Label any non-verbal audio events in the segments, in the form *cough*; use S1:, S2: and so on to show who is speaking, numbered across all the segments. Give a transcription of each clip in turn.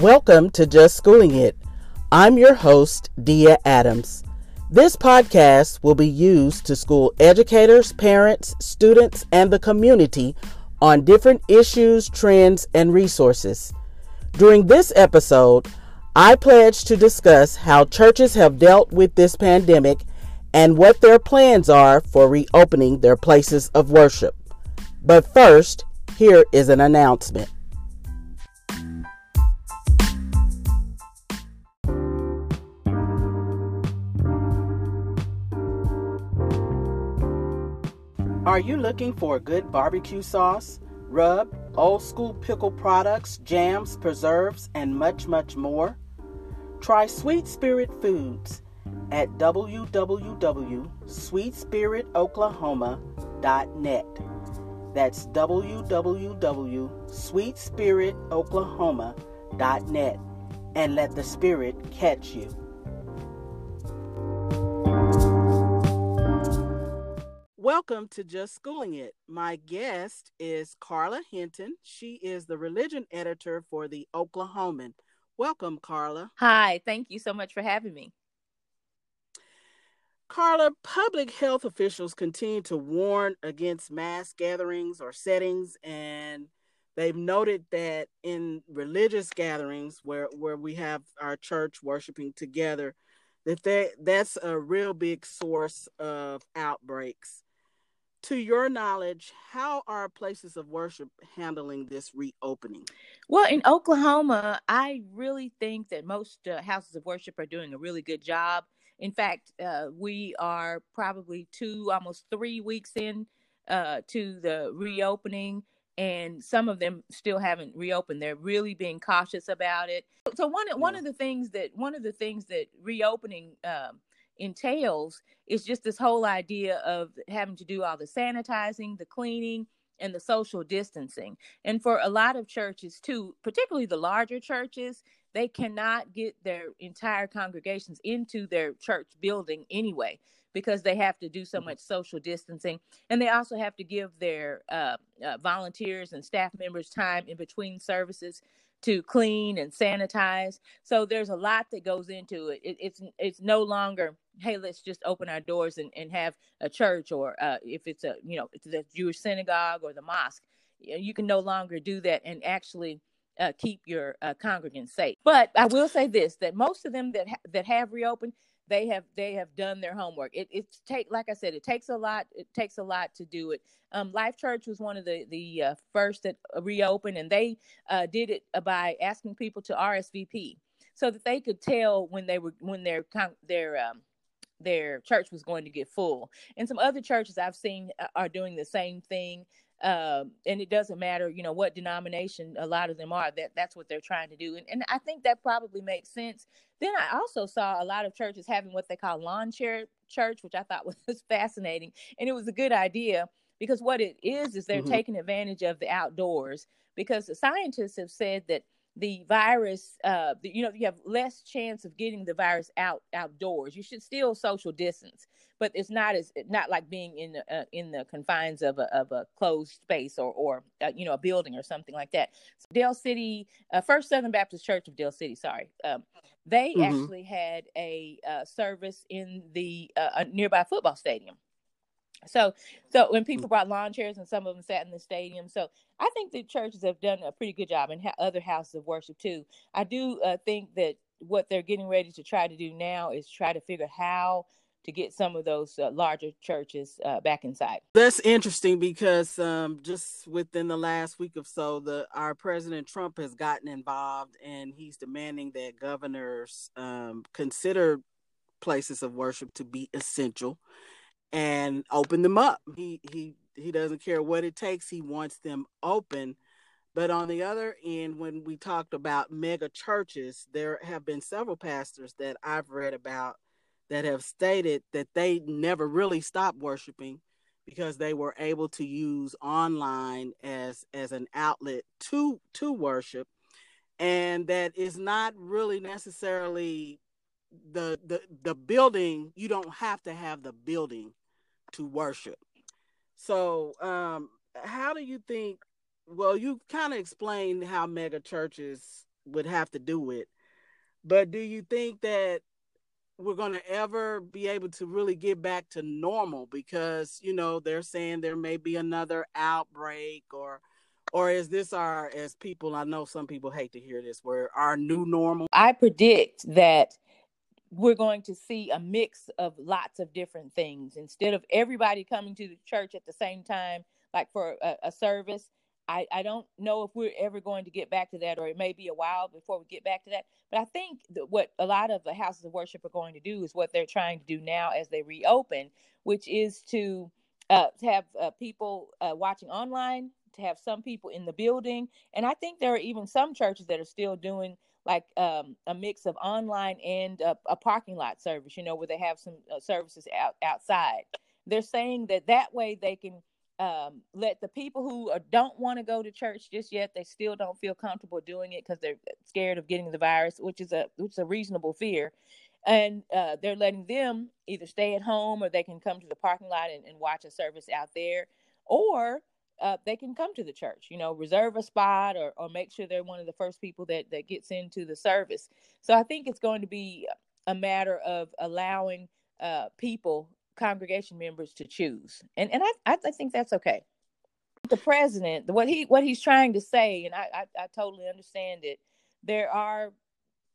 S1: Welcome to Just Schooling It. I'm your host, Dia Adams. This podcast will be used to school educators, parents, students, and the community on different issues, trends, and resources. During this episode, I pledge to discuss how churches have dealt with this pandemic and what their plans are for reopening their places of worship. But first, here is an announcement. Are you looking for a good barbecue sauce, rub, old school pickle products, jams, preserves, and much, much more? Try Sweet Spirit Foods at www.sweetspiritoklahoma.net. That's www.sweetspiritoklahoma.net and let the Spirit catch you. Welcome to Just Schooling It. My guest is Carla Hinton. She is the religion editor for the Oklahoman. Welcome, Carla.
S2: Hi, thank you so much for having me.
S1: Carla, public health officials continue to warn against mass gatherings or settings, and they've noted that in religious gatherings where, where we have our church worshiping together, that they, that's a real big source of outbreaks to your knowledge, how are places of worship handling this reopening?
S2: Well, in Oklahoma, I really think that most uh, houses of worship are doing a really good job. In fact, uh, we are probably two, almost three weeks in uh, to the reopening, and some of them still haven't reopened. They're really being cautious about it. So one yeah. one of the things that one of the things that reopening um, entails is just this whole idea of having to do all the sanitizing, the cleaning, and the social distancing. And for a lot of churches, too, particularly the larger churches, they cannot get their entire congregations into their church building anyway because they have to do so mm-hmm. much social distancing and they also have to give their uh, uh, volunteers and staff members time in between services to clean and sanitize so there's a lot that goes into it, it it's it's no longer hey let's just open our doors and, and have a church or uh, if it's a you know it's the jewish synagogue or the mosque you can no longer do that and actually uh, keep your uh, congregants safe. But i will say this that most of them that ha- that have reopened they have they have done their homework. It it's take like i said it takes a lot it takes a lot to do it. Um, life church was one of the the uh, first that reopened and they uh, did it by asking people to rsvp so that they could tell when they were when their their um, their church was going to get full. And some other churches I've seen uh, are doing the same thing. Um, and it doesn't matter, you know, what denomination a lot of them are. That that's what they're trying to do, and and I think that probably makes sense. Then I also saw a lot of churches having what they call lawn chair church, which I thought *laughs* was fascinating, and it was a good idea because what it is is they're mm-hmm. taking advantage of the outdoors because the scientists have said that the virus uh the, you know you have less chance of getting the virus out outdoors. You should still social distance but it's not as not like being in the uh, in the confines of a, of a closed space or or uh, you know a building or something like that. So Del City uh, First Southern Baptist Church of dale City sorry um, they mm-hmm. actually had a uh, service in the uh, nearby football stadium so, so when people brought lawn chairs and some of them sat in the stadium, so I think the churches have done a pretty good job, and ha- other houses of worship too. I do uh, think that what they're getting ready to try to do now is try to figure how to get some of those uh, larger churches uh, back inside.
S1: That's interesting because um, just within the last week or so, the our President Trump has gotten involved, and he's demanding that governors um, consider places of worship to be essential and open them up. He he he doesn't care what it takes. He wants them open. But on the other end, when we talked about mega churches, there have been several pastors that I've read about that have stated that they never really stopped worshiping because they were able to use online as as an outlet to to worship and that is not really necessarily the the the building you don't have to have the building to worship. So, um, how do you think? Well, you kind of explained how mega churches would have to do it. But do you think that we're going to ever be able to really get back to normal because you know they're saying there may be another outbreak or or is this our as people i know some people hate to hear this where our new normal
S2: i predict that we're going to see a mix of lots of different things instead of everybody coming to the church at the same time like for a, a service I, I don't know if we're ever going to get back to that, or it may be a while before we get back to that. But I think what a lot of the houses of worship are going to do is what they're trying to do now as they reopen, which is to, uh, have uh, people uh, watching online, to have some people in the building. And I think there are even some churches that are still doing like um, a mix of online and a, a, parking lot service, you know, where they have some uh, services out, outside. They're saying that that way they can um, let the people who don't want to go to church just yet they still don't feel comfortable doing it because they're scared of getting the virus which is a which is a reasonable fear and uh, they're letting them either stay at home or they can come to the parking lot and, and watch a service out there or uh, they can come to the church you know reserve a spot or, or make sure they're one of the first people that, that gets into the service so i think it's going to be a matter of allowing uh, people congregation members to choose, and and I I think that's okay. The president, what he what he's trying to say, and I I, I totally understand it. There are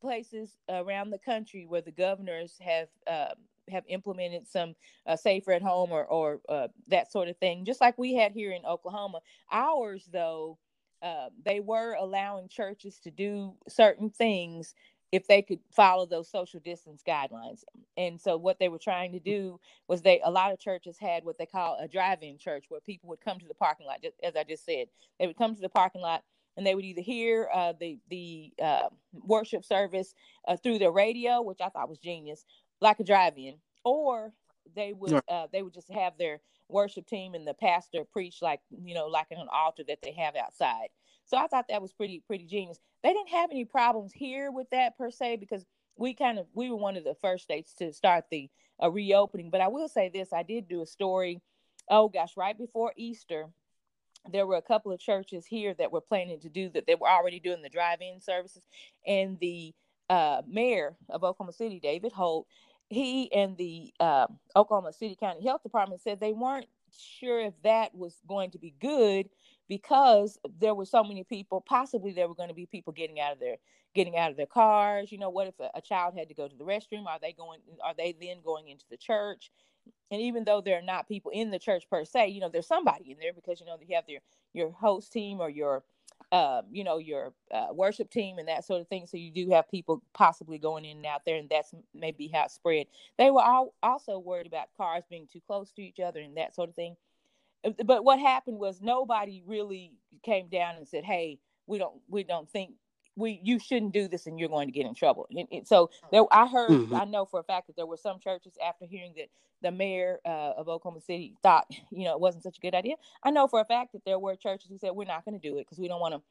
S2: places around the country where the governors have uh, have implemented some uh, safer at home or or uh, that sort of thing, just like we had here in Oklahoma. Ours, though, uh, they were allowing churches to do certain things if they could follow those social distance guidelines. And so what they were trying to do was they a lot of churches had what they call a drive-in church where people would come to the parking lot just, as I just said. They would come to the parking lot and they would either hear uh, the the uh, worship service uh, through their radio, which I thought was genius, like a drive-in, or they would uh, they would just have their worship team and the pastor preach like you know like an altar that they have outside. So I thought that was pretty pretty genius. They didn't have any problems here with that per se because we kind of we were one of the first states to start the uh, reopening. But I will say this: I did do a story. Oh gosh, right before Easter, there were a couple of churches here that were planning to do that. They were already doing the drive-in services, and the uh, mayor of Oklahoma City, David Holt, he and the uh, Oklahoma City County Health Department said they weren't sure if that was going to be good because there were so many people possibly there were going to be people getting out of their getting out of their cars. You know what if a, a, child had to go to the restroom? Are they going are they then going into the church? And even though there are not people in the church per se you know there's somebody in there because you know you have your your host team or your um, you know your uh, worship team and that sort of thing. So you do have people possibly going in and out there and that's maybe how it spread. They were all also worried about cars being too close to each other and that sort of thing. But what happened was nobody really came down and said, "Hey, we don't we don't think we you shouldn't do this and you're going to get in trouble." And, and so there, I heard, mm-hmm. I know for a fact that there were some churches after hearing that the mayor uh, of Oklahoma City thought, you know, it wasn't such a good idea. I know for a fact that there were churches who said, "We're not going to do it because we don't want to."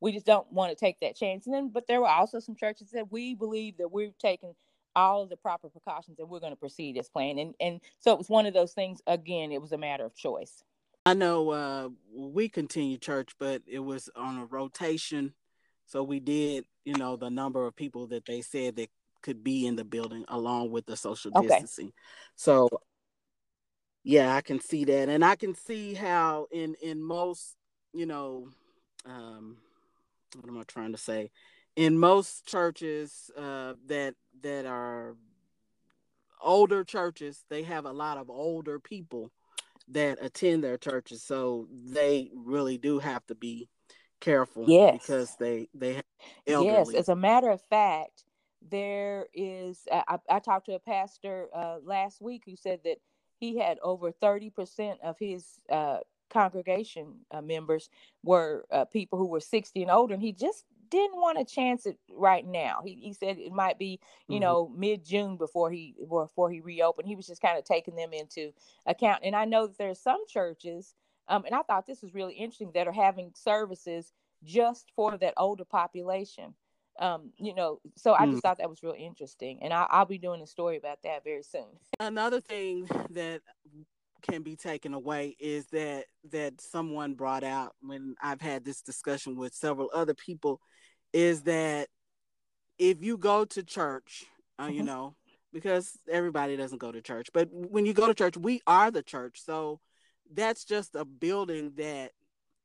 S2: We just don't want to take that chance. And then, but there were also some churches that we believe that we've taken all of the proper precautions and we're going to proceed as planned. And and so it was one of those things. Again, it was a matter of choice.
S1: I know uh, we continued church, but it was on a rotation. So we did, you know, the number of people that they said that could be in the building along with the social distancing. Okay. So yeah, I can see that. And I can see how in in most, you know, um what am I trying to say? In most churches uh that that are older churches, they have a lot of older people that attend their churches so they really do have to be careful
S2: yes
S1: because they they have
S2: yes as a matter of fact there is i, I talked to a pastor uh, last week who said that he had over 30% of his uh, congregation uh, members were uh, people who were 60 and older and he just didn't want to chance it right now. He, he said it might be, you mm-hmm. know, mid June before he before he reopened. He was just kind of taking them into account. And I know that there's some churches, um, and I thought this was really interesting that are having services just for that older population. Um, you know, so I just mm. thought that was real interesting, and I, I'll be doing a story about that very soon.
S1: Another thing that can be taken away is that that someone brought out when I've had this discussion with several other people is that if you go to church, uh, you mm-hmm. know, because everybody doesn't go to church, but when you go to church, we are the church. So that's just a building that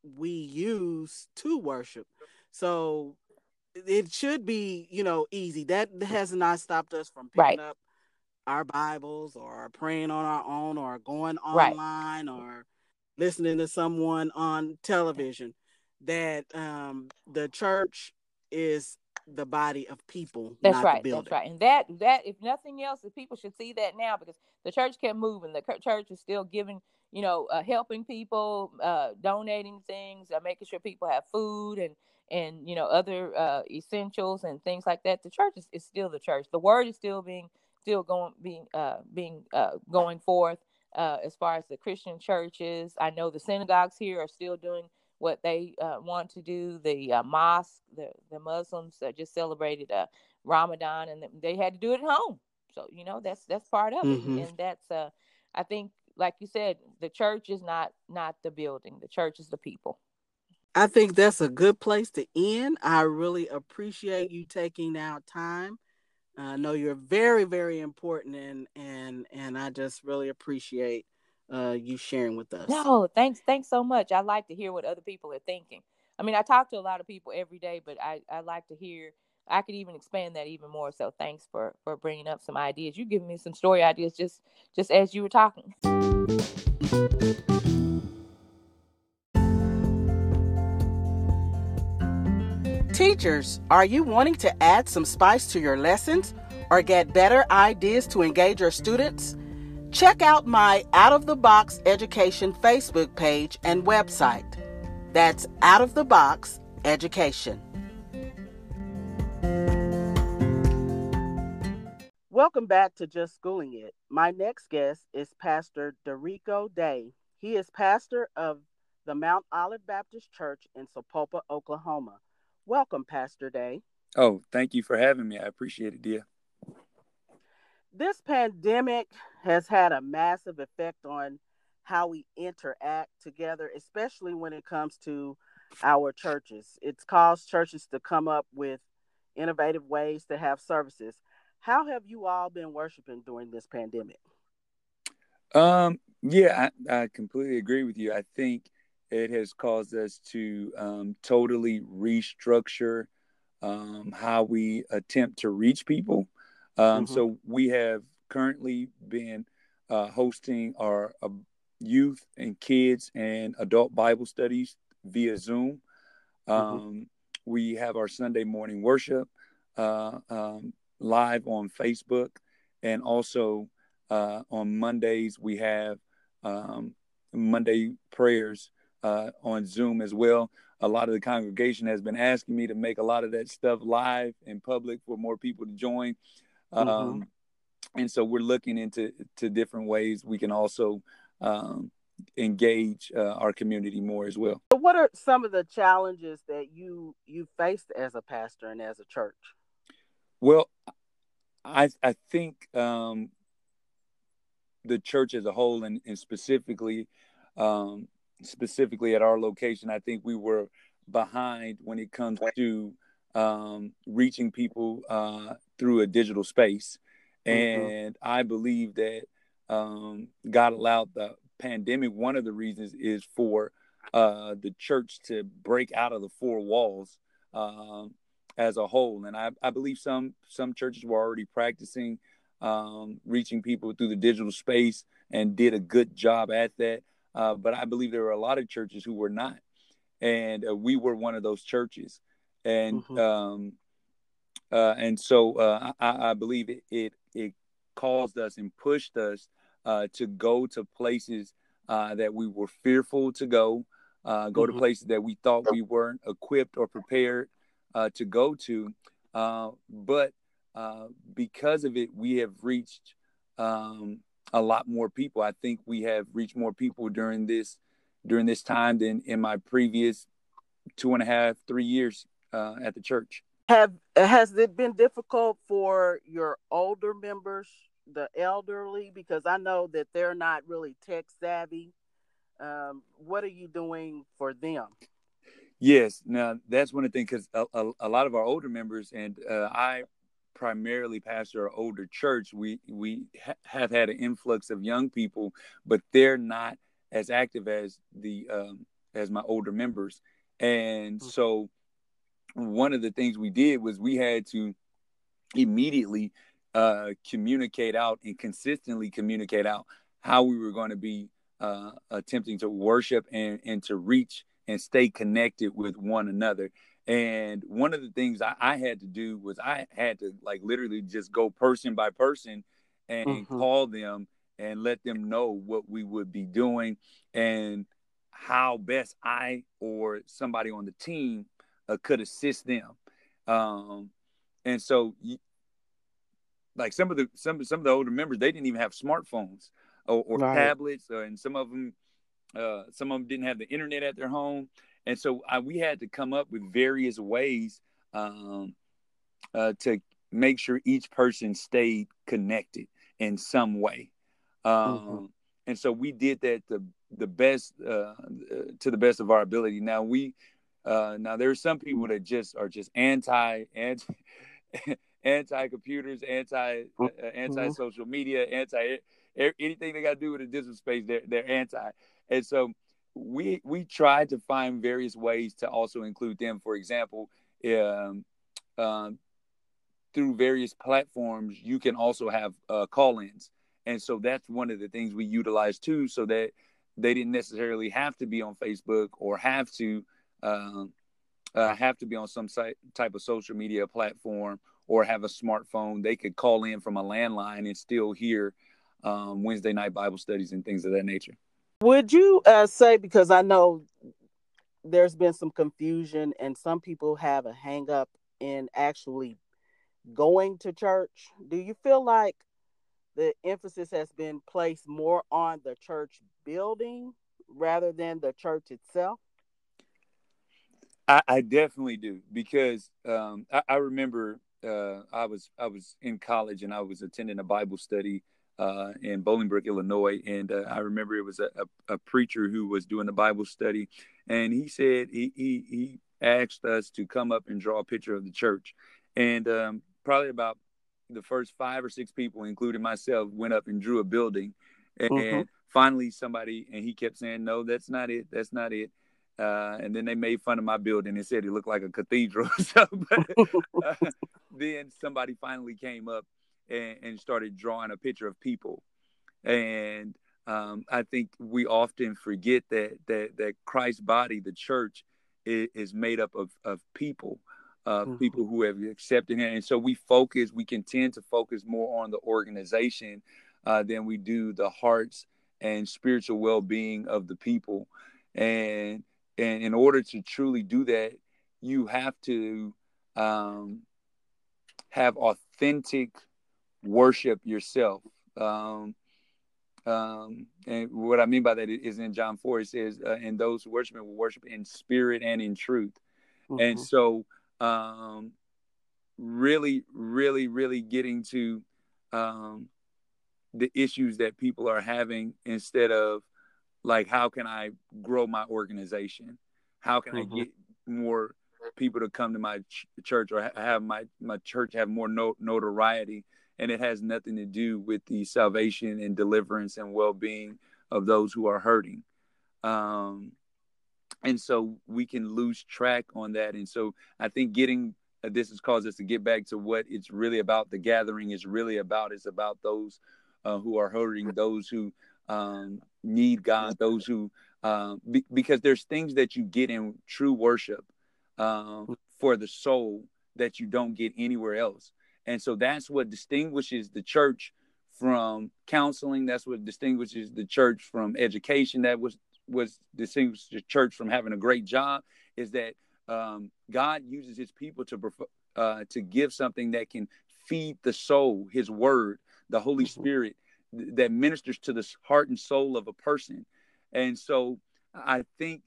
S1: we use to worship. So it should be, you know, easy. That has not stopped us from picking right. up our Bibles or praying on our own or going online right. or listening to someone on television. That um, the church is the body of people.
S2: That's right. That's right. And that that if nothing else, the people should see that now because the church kept moving. The church is still giving, you know, uh, helping people, uh, donating things, uh, making sure people have food and and you know other uh, essentials and things like that. The church is, is still the church. The word is still being still going being uh, being uh, going forth. Uh, as far as the Christian churches, I know the synagogues here are still doing what they uh, want to do. The uh, mosque, the the Muslims uh, just celebrated uh, Ramadan, and they had to do it at home. So you know that's that's part of mm-hmm. it, and that's uh, I think, like you said, the church is not not the building. The church is the people.
S1: I think that's a good place to end. I really appreciate you taking out time. I know you're very, very important, and and and I just really appreciate uh, you sharing with us.
S2: No, thanks, thanks so much. I like to hear what other people are thinking. I mean, I talk to a lot of people every day, but I, I like to hear. I could even expand that even more. So thanks for for bringing up some ideas. You giving me some story ideas just just as you were talking.
S1: Teachers, are you wanting to add some spice to your lessons or get better ideas to engage your students? Check out my Out of the Box Education Facebook page and website. That's Out of the Box Education. Welcome back to Just Schooling It. My next guest is Pastor Derico Day. He is pastor of the Mount Olive Baptist Church in Sapulpa, Oklahoma. Welcome, Pastor Day.
S3: Oh, thank you for having me. I appreciate it, Dia
S1: this pandemic has had a massive effect on how we interact together, especially when it comes to our churches. It's caused churches to come up with innovative ways to have services. How have you all been worshiping during this pandemic?
S3: Um, yeah, I, I completely agree with you. I think it has caused us to um, totally restructure um, how we attempt to reach people. Um, mm-hmm. So we have currently been uh, hosting our uh, youth and kids and adult Bible studies via Zoom. Mm-hmm. Um, mm-hmm. We have our Sunday morning worship uh, um, live on Facebook, and also uh, on Mondays we have um, Monday prayers uh, on Zoom as well. A lot of the congregation has been asking me to make a lot of that stuff live in public for more people to join. Mm-hmm. Um, and so we're looking into to different ways we can also um, engage uh, our community more as well.
S1: What are some of the challenges that you you faced as a pastor and as a church?
S3: Well, I I think um, the church as a whole, and, and specifically um, specifically at our location, I think we were behind when it comes to um, reaching people uh, through a digital space. Mm-hmm. And I believe that um, God allowed the pandemic. One of the reasons is for uh, the church to break out of the four walls um, as a whole. And I, I, believe some some churches were already practicing um, reaching people through the digital space and did a good job at that. Uh, but I believe there were a lot of churches who were not, and uh, we were one of those churches and mm-hmm. um, uh, and so uh, I, I, believe it, it, it caused us and pushed us uh, to go to places uh, that we were fearful to go, uh, go mm-hmm. to places that we thought we weren't equipped or prepared uh, to go to, but because of it, we have reached um, a lot more people. I think we have reached more people during this during this time than in my previous two and a half, three years uh, at the church.
S1: Have has it been difficult for your older members, the elderly, because I know that they're not really tech savvy. Um, what are you doing for them?
S3: Yes, now that's one of the things because a, a, a, lot of our older members and uh, I primarily pastor our older church. We we ha- have had an influx of young people, but they're not as active as the um, as my older members, and mm-hmm. so one of the things we did was we had to immediately uh, communicate out and consistently communicate out how we were going to be uh, attempting to worship and, and to reach and stay connected with one another. And one of the things I, I had to do was I had to like literally just go person by person and mm-hmm. call them and let them know what we would be doing and how best I or somebody on the team uh, could assist them. Um, and so, like some of the some some of the older members, they didn't even have smartphones or, or right. tablets, uh, and some of them uh, some of them didn't have the internet at their home, and so I, we had to come up with various ways um, uh, to make sure each person stayed connected in some way. Um, mm-hmm. And so we did that the the best uh, to the best of our ability. Now we uh, now there are some people that just are just anti anti *laughs* anti computers, anti uh, anti social media, anti anything they got to do with a digital space. They're they're anti, and so we we tried to find various ways to also include them. For example, um, um, through various platforms, you can also have uh, call-ins, and so that's one of the things we utilize too, so that they didn't necessarily have to be on Facebook or have to um, uh, have to be on some site, type of social media platform or have a smartphone. They could call in from a landline and still hear um, Wednesday night Bible studies and things of that nature.
S1: Would you uh, say, because I know there's been some confusion and some people have a hang up in actually going to church, do you feel like the emphasis has been placed more on the church building rather than the church itself?
S3: I, I definitely do because um, I, I, remember uh, I was I was in college and I was attending a Bible study uh, in Bolingbrook, Illinois, and uh, I remember it was a, a, a, preacher who was doing a Bible study, and he said he, he he asked us to come up and draw a picture of the church, and um, probably about the first five or six people, including myself, went up and drew a building, and mm-hmm. finally somebody and he kept saying, "No, that's not it. That's not it." Uh, and then they made fun of my building and said it looked like a cathedral. *laughs* so, but, *laughs* uh, then somebody finally came up and, and, started drawing a picture of people. And um, I think we often forget that that that Christ's body, the church, is, is made up of of people, uh, mm-hmm. people who have accepted Him. And so we focus, we can tend to focus more on the organization uh, than we do the hearts and spiritual well being of the people. And and in order to truly do that you have to um, have authentic worship yourself um, um, and what i mean by that is in john 4 it says uh, and those who worship will worship in spirit and in truth mm-hmm. and so um, really really really getting to um, the issues that people are having instead of like how can i grow my organization how can mm-hmm. i get more people to come to my ch- church or ha- have my my church have more no- notoriety and it has nothing to do with the salvation and deliverance and well-being of those who are hurting. Um and so we can lose track on that. And so i think getting uh, this has caused us to get back to what it's really about. The gathering is really about. It's about those uh, who are hurting those who um, need God, those who, um, be, because there's things that you get in true worship um, for the soul that you don't get anywhere else. And so that's what distinguishes the church from counseling. That's what distinguishes the church from education. That was was distinguishes the church from having a great job. Is that um, God uses His people to uh, to give something that can feed the soul, His Word, the Holy mm-hmm. Spirit, that ministers to the heart and soul of a person. And so I think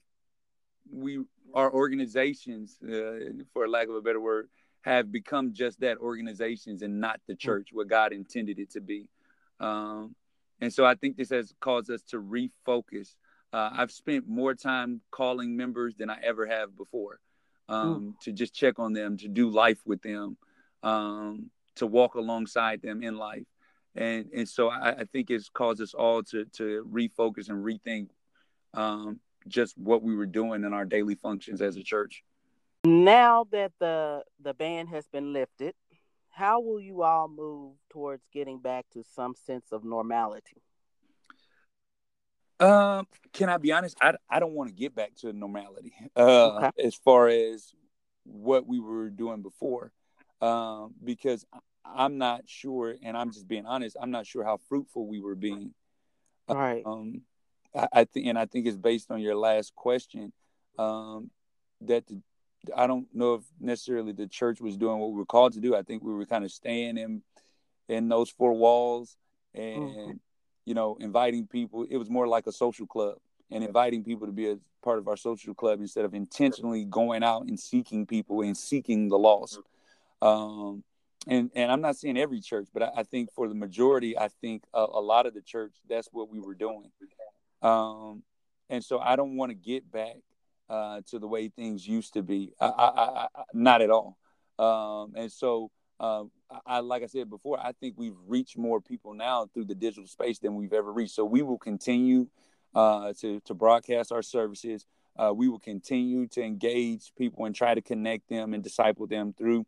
S3: we, our organizations, uh, for lack of a better word, have become just that organizations and not the mm-hmm. church, what God intended it to be. Um, and so I think this has caused us to refocus uh, I've spent more time calling members than I ever have before um, mm. to just check on them, to do life with them, um, to walk alongside them in life. And and so I, I, think it's caused us all to to refocus and rethink um, just what we were doing in our daily functions as a church.
S1: Now that the the ban has been lifted, how will you all move towards getting back to some sense of normality?
S3: Um, can I be honest? I, I don't want to get back to normality. Uh, okay. as far as what we were doing before, um, because I'm not sure, and I'm just being honest. I'm not sure how fruitful we were being.
S1: All right.
S3: Um, I, I think, and I think it's based on your last question. Um, that the, I don't know if necessarily the church was doing what we were called to do. I think we were kind of staying in in those four walls and mm-hmm. you know inviting people. It was more like a social club and inviting people to be a part of our social club instead of intentionally going out and seeking people and seeking the lost. Um, and and I'm not saying every church, but I, I think for the majority, I think a, a, lot of the church that's what we were doing. Um, and so I don't want to get back uh, to the way things used to be. I, I, I, not at all. Um, and so, uh, I, like I said before, I think we've reached more people now through the digital space than we've ever reached. So we will continue uh, to to broadcast our services. Uh, we will continue to engage people and try to connect them and disciple them through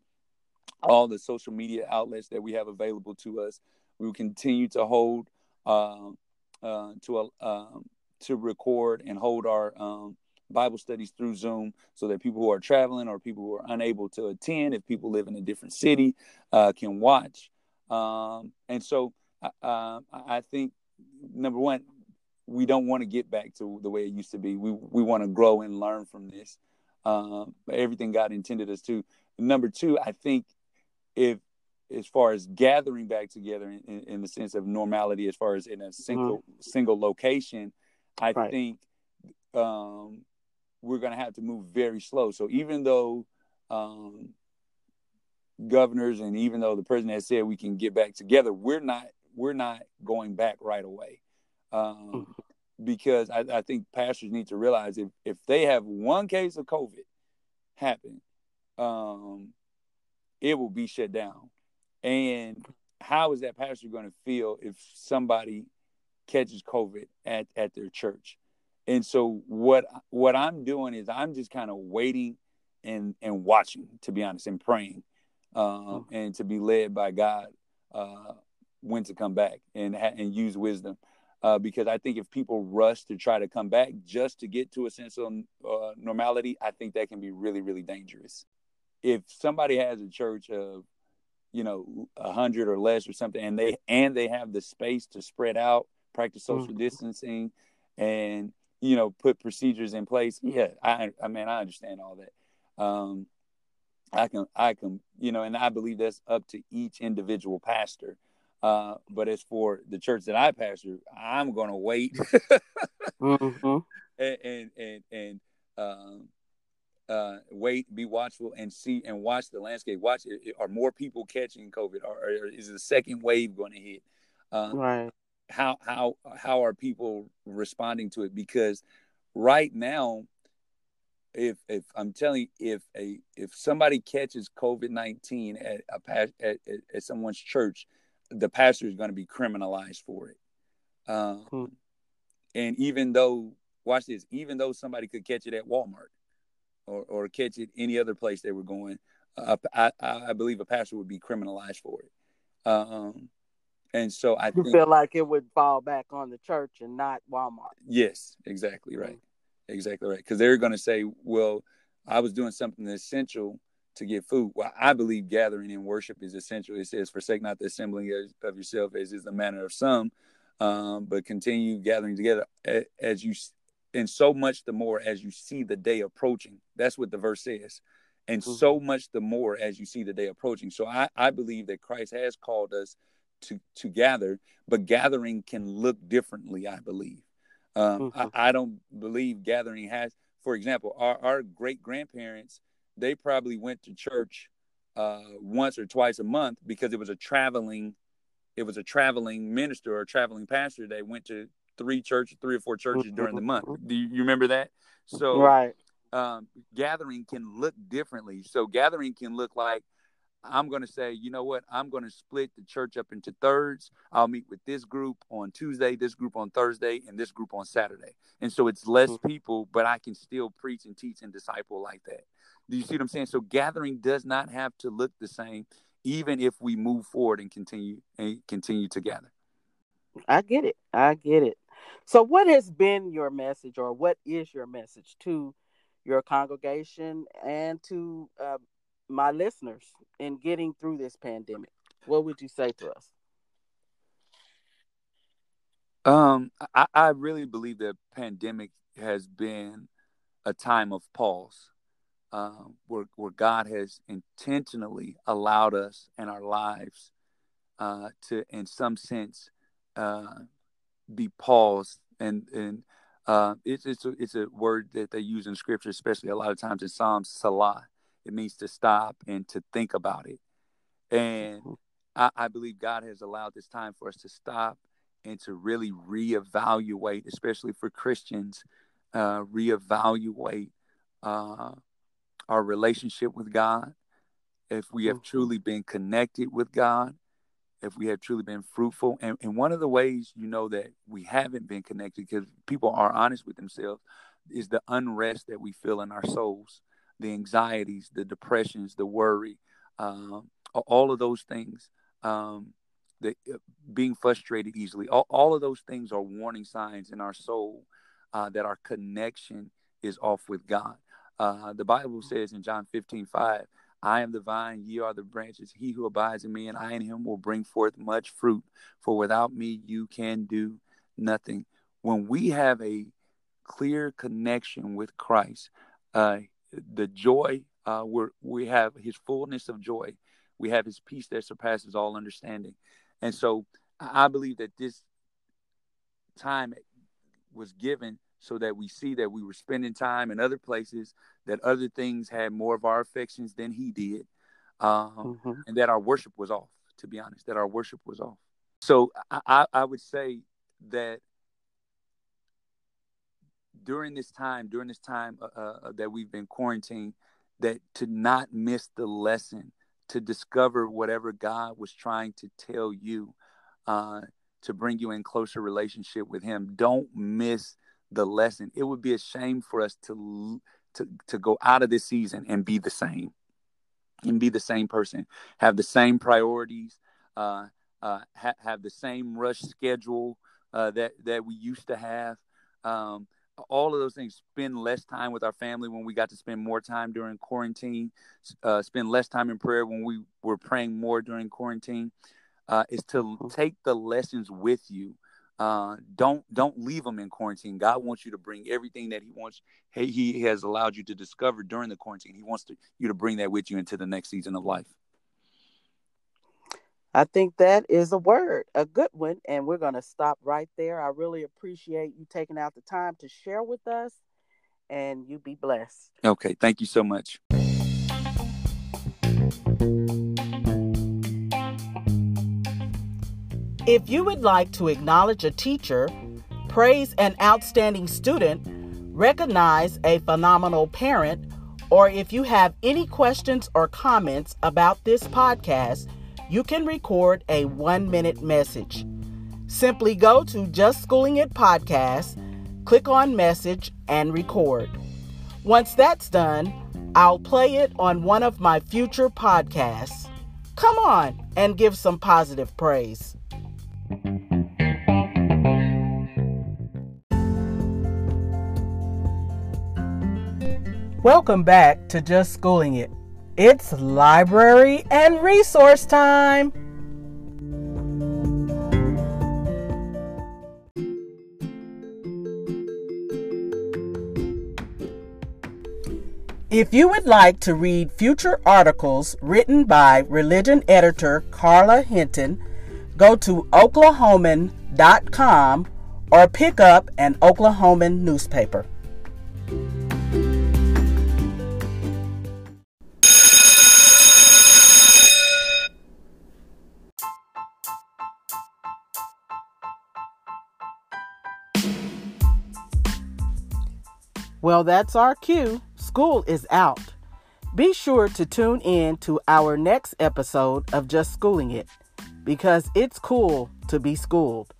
S3: all the social media outlets that we have available to us. We will continue to hold um, uh, to a, um, to record and hold our um, Bible studies through Zoom so that people who are traveling or people who are unable to attend, if people live in a different city, uh, can watch. Um, and so uh, I think, number one, we don't want to get back to the way it used to be. We, we want to grow and learn from this. Um, everything God intended us to. Number two, I think if as far as gathering back together in, in, in, the sense of normality, as far as in a single mm-hmm. single location, I right. think um, we're going to have to move very slow. So even though um, governors and even though the president has said we can get back together, we're not we're not going back right away. Um, mm-hmm. because I, I, think pastors need to realize if, if they have one case of COVID happen, um, it will be shut down. And how is that pastor going to feel if somebody catches COVID at, at their church? And so what what I'm doing is I'm just kind of waiting and and watching, to be honest, and praying, um, and to be led by God uh, when to come back and and use wisdom. Uh, because I think if people rush to try to come back just to get to a sense of uh, normality, I think that can be really, really dangerous. If somebody has a church of, you know, a hundred or less or something, and they and they have the space to spread out, practice social mm-hmm. distancing, and you know, put procedures in place. Yeah, I, I mean, I understand all that. Um, I can, I can, you know, and I believe that's up to each individual pastor. Uh, but as for the church that I pastor, I'm going to wait *laughs* mm-hmm. and, and, and, and um, uh, wait, be watchful, and see and watch the landscape. Watch, are more people catching COVID, or, or is the second wave going to hit?
S1: Uh, right
S3: how how how are people responding to it because right now if if I'm telling you, if a if somebody catches COVID nineteen at a at, at, at, someone's church, the pastor is going to be criminalized for it. Um, hmm. And even though, watch this, even though somebody could catch it at Walmart or or catch it any other place they were going, uh, I, I believe a pastor would be criminalized for it. Um, and so I
S1: you feel like it would fall back on the church and not Walmart.
S3: Yes, exactly right. Exactly right. Because they're going to say, well, I was doing something essential to get food. Well, I believe gathering in worship is essential. It says, forsake not the assembling of yourself as is the manner of some, um, but continue gathering together as you, and so much the more as you see the day approaching. That's what the verse says. And mm-hmm. so much the more as you see the day approaching. So I, I believe that Christ has called us to to gather, but gathering can look differently. I believe. Um, mm-hmm. I, I, don't believe gathering has. For example, our, our great grandparents they probably went to church uh, once or twice a month because it was a traveling it was a traveling minister or traveling pastor that went to three churches, three or four churches during the month.
S1: Mm-hmm.
S3: Do you, you remember that? So
S1: right.
S3: um, gathering can look differently. So gathering can look like I'm going to say, you know what? I'm going to split the church up into thirds. I'll meet with this group on Tuesday, this group on Thursday, and this group on Saturday. And so it's less
S1: Mm-hmm.
S3: people, but I can still preach and teach and disciple like that. Do you see what I'm saying? So gathering does not have to look the same, even if we move forward and continue and continue to gather.
S1: I get it. I get it. So, what has been your message, or what is your message to your congregation and to uh, my listeners in getting through this pandemic? What would you say to us?
S3: Um, I, I really believe the pandemic has been a time of pause, um, where where God has intentionally allowed us and our lives uh, to, in some sense, uh, be paused, and and uh, it's it's a, it's a word that they use in Scripture, especially a lot of times in Psalms, Selah. It means to stop and to think about it, and I, I believe God has allowed this time for us to stop and to really reevaluate, especially for Christians, uh, reevaluate uh, our relationship with God. If we have
S1: Mhm.
S3: truly been connected with God, if we have truly been fruitful. And, and one of the ways you know that we haven't been connected, because people are honest with themselves, is the unrest that we feel in our souls, the anxieties, the depressions, the worry, um, all of those things. Um, the uh, being frustrated easily. All, all of those things are warning signs in our soul uh, that our connection is off with god. Uh, the bible says in john 15 5 i am the vine ye are the branches. He who abides in me and i in him will bring forth much fruit for without me you can do nothing. When we have a clear connection with christ uh, the joy uh, we we have his fullness of joy we have his peace that surpasses all understanding and so I believe that this time was given so that we see that we were spending time in other places, that other things had more of our affections than he did, um,
S1: Mhm.
S3: and that our worship was off, to be honest, that our worship was off. So I, I would say that during this time, during this time uh, uh, that we've been quarantined, that to not miss the lesson to discover whatever God was trying to tell you uh, to bring you in closer relationship with Him. Don't miss the lesson. It would be a shame for us to to to go out of this season and be the same, and be the same person, have the same priorities, uh, uh, ha- have the same rush schedule uh, that that we used to have. Um, all of those things spend less time with our family when we got to spend more time during quarantine uh, spend less time in prayer when we were praying more during quarantine uh, is to
S1: Mhm.
S3: take the lessons with you. Uh, don't don't leave them in quarantine. God wants you to bring everything that he wants he, he has allowed you to discover during the quarantine. He wants to, you to bring that with you into the next season of life
S1: I think that is a word, a good one. And we're going to stop right there. I really appreciate you taking out the time to share with us, and you be blessed.
S3: okay thank you so much
S1: If you would like to acknowledge a teacher, praise an outstanding student, recognize a phenomenal parent, or if you have any questions or comments about this podcast, you can record a one minute message. Simply go to Just Schooling It Podcast, click on Message, and record. Once that's done, I'll play it on one of my future podcasts. Come on and give some positive praise. Welcome back to Just Schooling It. It's library and resource time. If you would like to read future articles written by religion editor Carla Hinton, go to oklahoman.com or pick up an Oklahoman newspaper. Well, that's our cue. School is out. Be sure to tune in to our next episode of Just Schooling It because it's cool to be schooled.